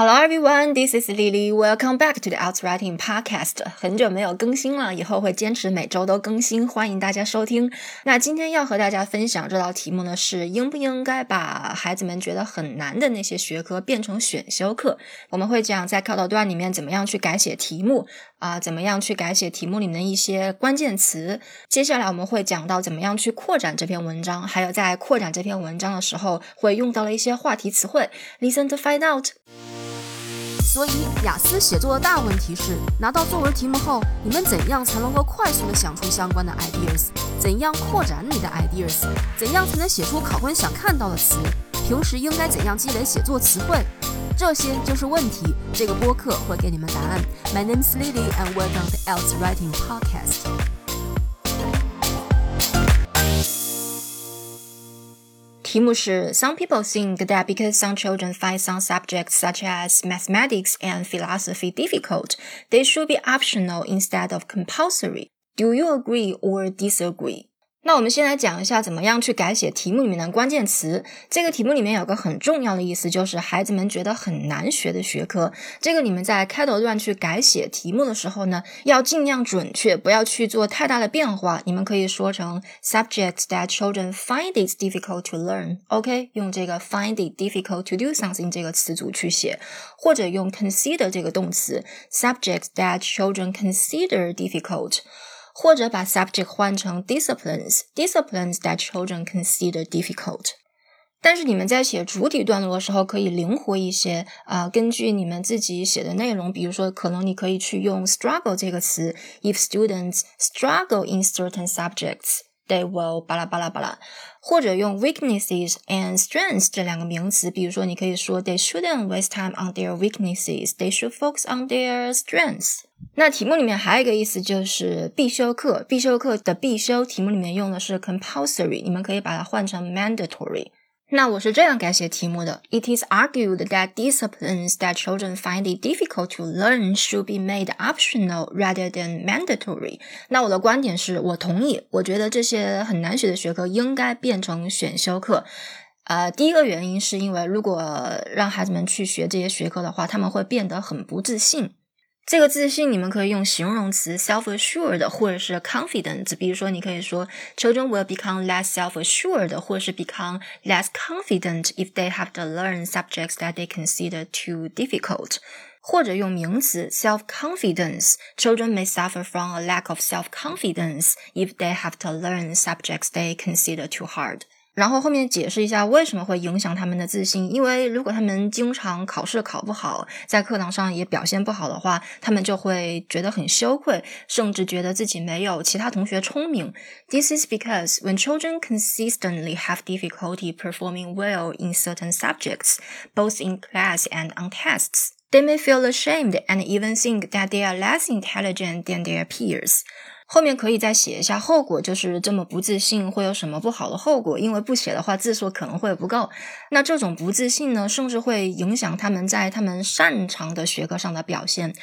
Hello everyone, this is Lily. Welcome back to the Outwriting Podcast. 很久没有更新了，以后会坚持每周都更新，欢迎大家收听。那今天要和大家分享这道题目呢，是应不应该把孩子们觉得很难的那些学科变成选修课？我们会讲在考导段里面怎么样去改写题目啊，怎么样去改写题目里面的一些关键词。接下来我们会讲到怎么样去扩展这篇文章，还有在扩展这篇文章的时候会用到的一些话题词汇。Listen to find out. 所以，雅思写作的大问题是：拿到作文题目后，你们怎样才能够快速的想出相关的 ideas？怎样扩展你的 ideas？怎样才能写出考官想看到的词？平时应该怎样积累写作词汇？这些就是问题。这个播客会给你们答案。My name is Lily, and welcome to Else Writing Podcast. 题目是 Some people think that because some children find some subjects such as mathematics and philosophy difficult, they should be optional instead of compulsory. Do you agree or disagree? 那我们先来讲一下怎么样去改写题目里面的关键词。这个题目里面有个很重要的意思，就是孩子们觉得很难学的学科。这个你们在开头段去改写题目的时候呢，要尽量准确，不要去做太大的变化。你们可以说成 subjects that children find it difficult to learn。OK，用这个 find it difficult to do something 这个词组去写，或者用 consider 这个动词 subjects that children consider difficult。或者把 subject 换成 disciplines，disciplines that children consider difficult。但是你们在写主体段落的时候可以灵活一些啊、呃，根据你们自己写的内容，比如说可能你可以去用 struggle 这个词，if students struggle in certain subjects。They will 巴拉巴拉巴拉，或者用 weaknesses and strengths 这两个名词，比如说你可以说 They shouldn't waste time on their weaknesses. They should focus on their strengths. 那题目里面还有一个意思就是必修课，必修课的必修，题目里面用的是 compulsory，你们可以把它换成 mandatory。那我是这样改写题目的：It is argued that disciplines that children find it difficult to learn should be made optional rather than mandatory。那我的观点是我同意，我觉得这些很难学的学科应该变成选修课。呃，第一个原因是因为如果让孩子们去学这些学科的话，他们会变得很不自信。这个自信，你们可以用形容词 self-assured 或者是 confident。比如说，你可以说 children will become less self-assured，或者是 become less confident if they have to learn subjects that they consider too difficult。或者用名词 self-confidence。Children may suffer from a lack of self-confidence if they have to learn subjects they consider too hard。 然后后面解释一下为什么会影响他们的自信，因为如果他们经常考试考不好，在课堂上也表现不好的话，他们就会觉得很羞愧，甚至觉得自己没有其他同学聪明。This is because when children consistently have difficulty performing well in certain subjects, both in class and on tests, they may feel ashamed and even think that they are less intelligent than their peers. 后面可以再写一下后果，就是这么不自信会有什么不好的后果？因为不写的话，字数可能会不够。那这种不自信呢，甚至会影响他们在他们擅长的学科上的表现。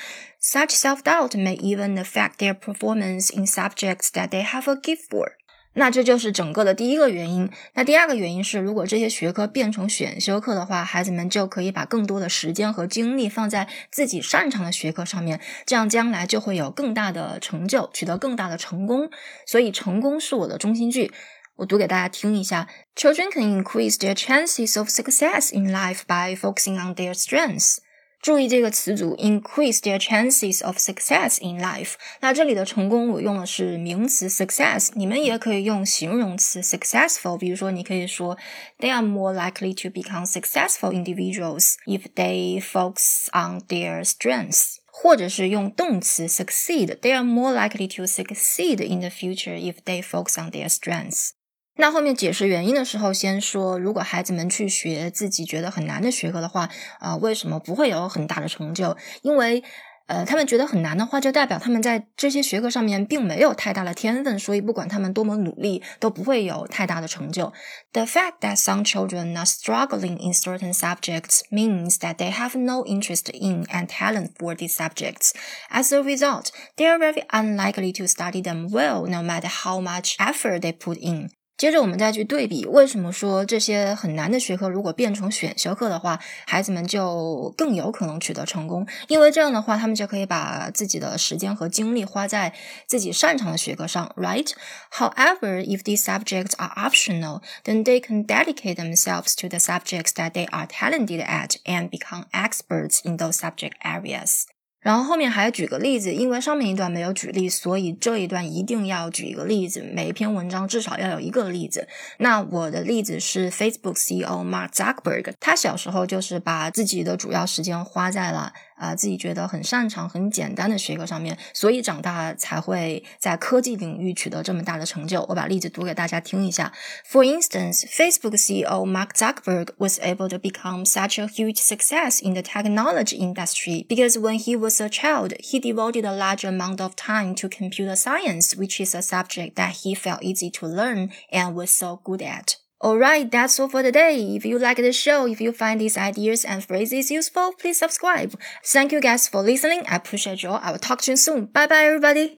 Such self-doubt may even affect their performance in subjects that they have a gift for. 那这就是整个的第一个原因。那第二个原因是，如果这些学科变成选修课的话，孩子们就可以把更多的时间和精力放在自己擅长的学科上面，这样将来就会有更大的成就，取得更大的成功。所以，成功是我的中心句。我读给大家听一下：Children can increase their chances of success in life by focusing on their strengths. 注意这个词组，increase their chances of success in life。那这里的成功我用的是名词 success，你们也可以用形容词 successful。比如说，你可以说，They are more likely to become successful individuals if they focus on their strengths。或者是用动词 succeed，They are more likely to succeed in the future if they focus on their strengths。 那后面解释原因的时候，先说如果孩子们去学自己觉得很难的学科的话，啊，为什么不会有很大的成就？因为，呃，他们觉得很难的话，就代表他们在这些学科上面并没有太大的天分，所以不管他们多么努力，都不会有太大的成就。The fact that some children are struggling in certain subjects means that they have no interest in and talent for these subjects. As a result, they are very unlikely to study them well, no matter how much effort they put in. 接着我们再去对比，为什么说这些很难的学科如果变成选修课的话，孩子们就更有可能取得成功？因为这样的话，他们就可以把自己的时间和精力花在自己擅长的学科上，right? However, if these subjects are optional, then they can dedicate themselves to the subjects that they are talented at and become experts in those subject areas. 然后后面还举个例子，因为上面一段没有举例，所以这一段一定要举一个例子。每一篇文章至少要有一个例子。那我的例子是 Facebook CEO Mark Zuckerberg，他小时候就是把自己的主要时间花在了。啊，自己觉得很擅长、很简单的学科上面，所以长大才会在科技领域取得这么大的成就。我把例子读给大家听一下。For instance, Facebook CEO Mark Zuckerberg was able to become such a huge success in the technology industry because when he was was a child, he devoted a large amount of time to computer science, which is a subject that he felt easy to learn and was so good at. Alright, that's all for today. If you like the show, if you find these ideas and phrases useful, please subscribe. Thank you guys for listening. I appreciate you all. I will talk to you soon. Bye bye, everybody.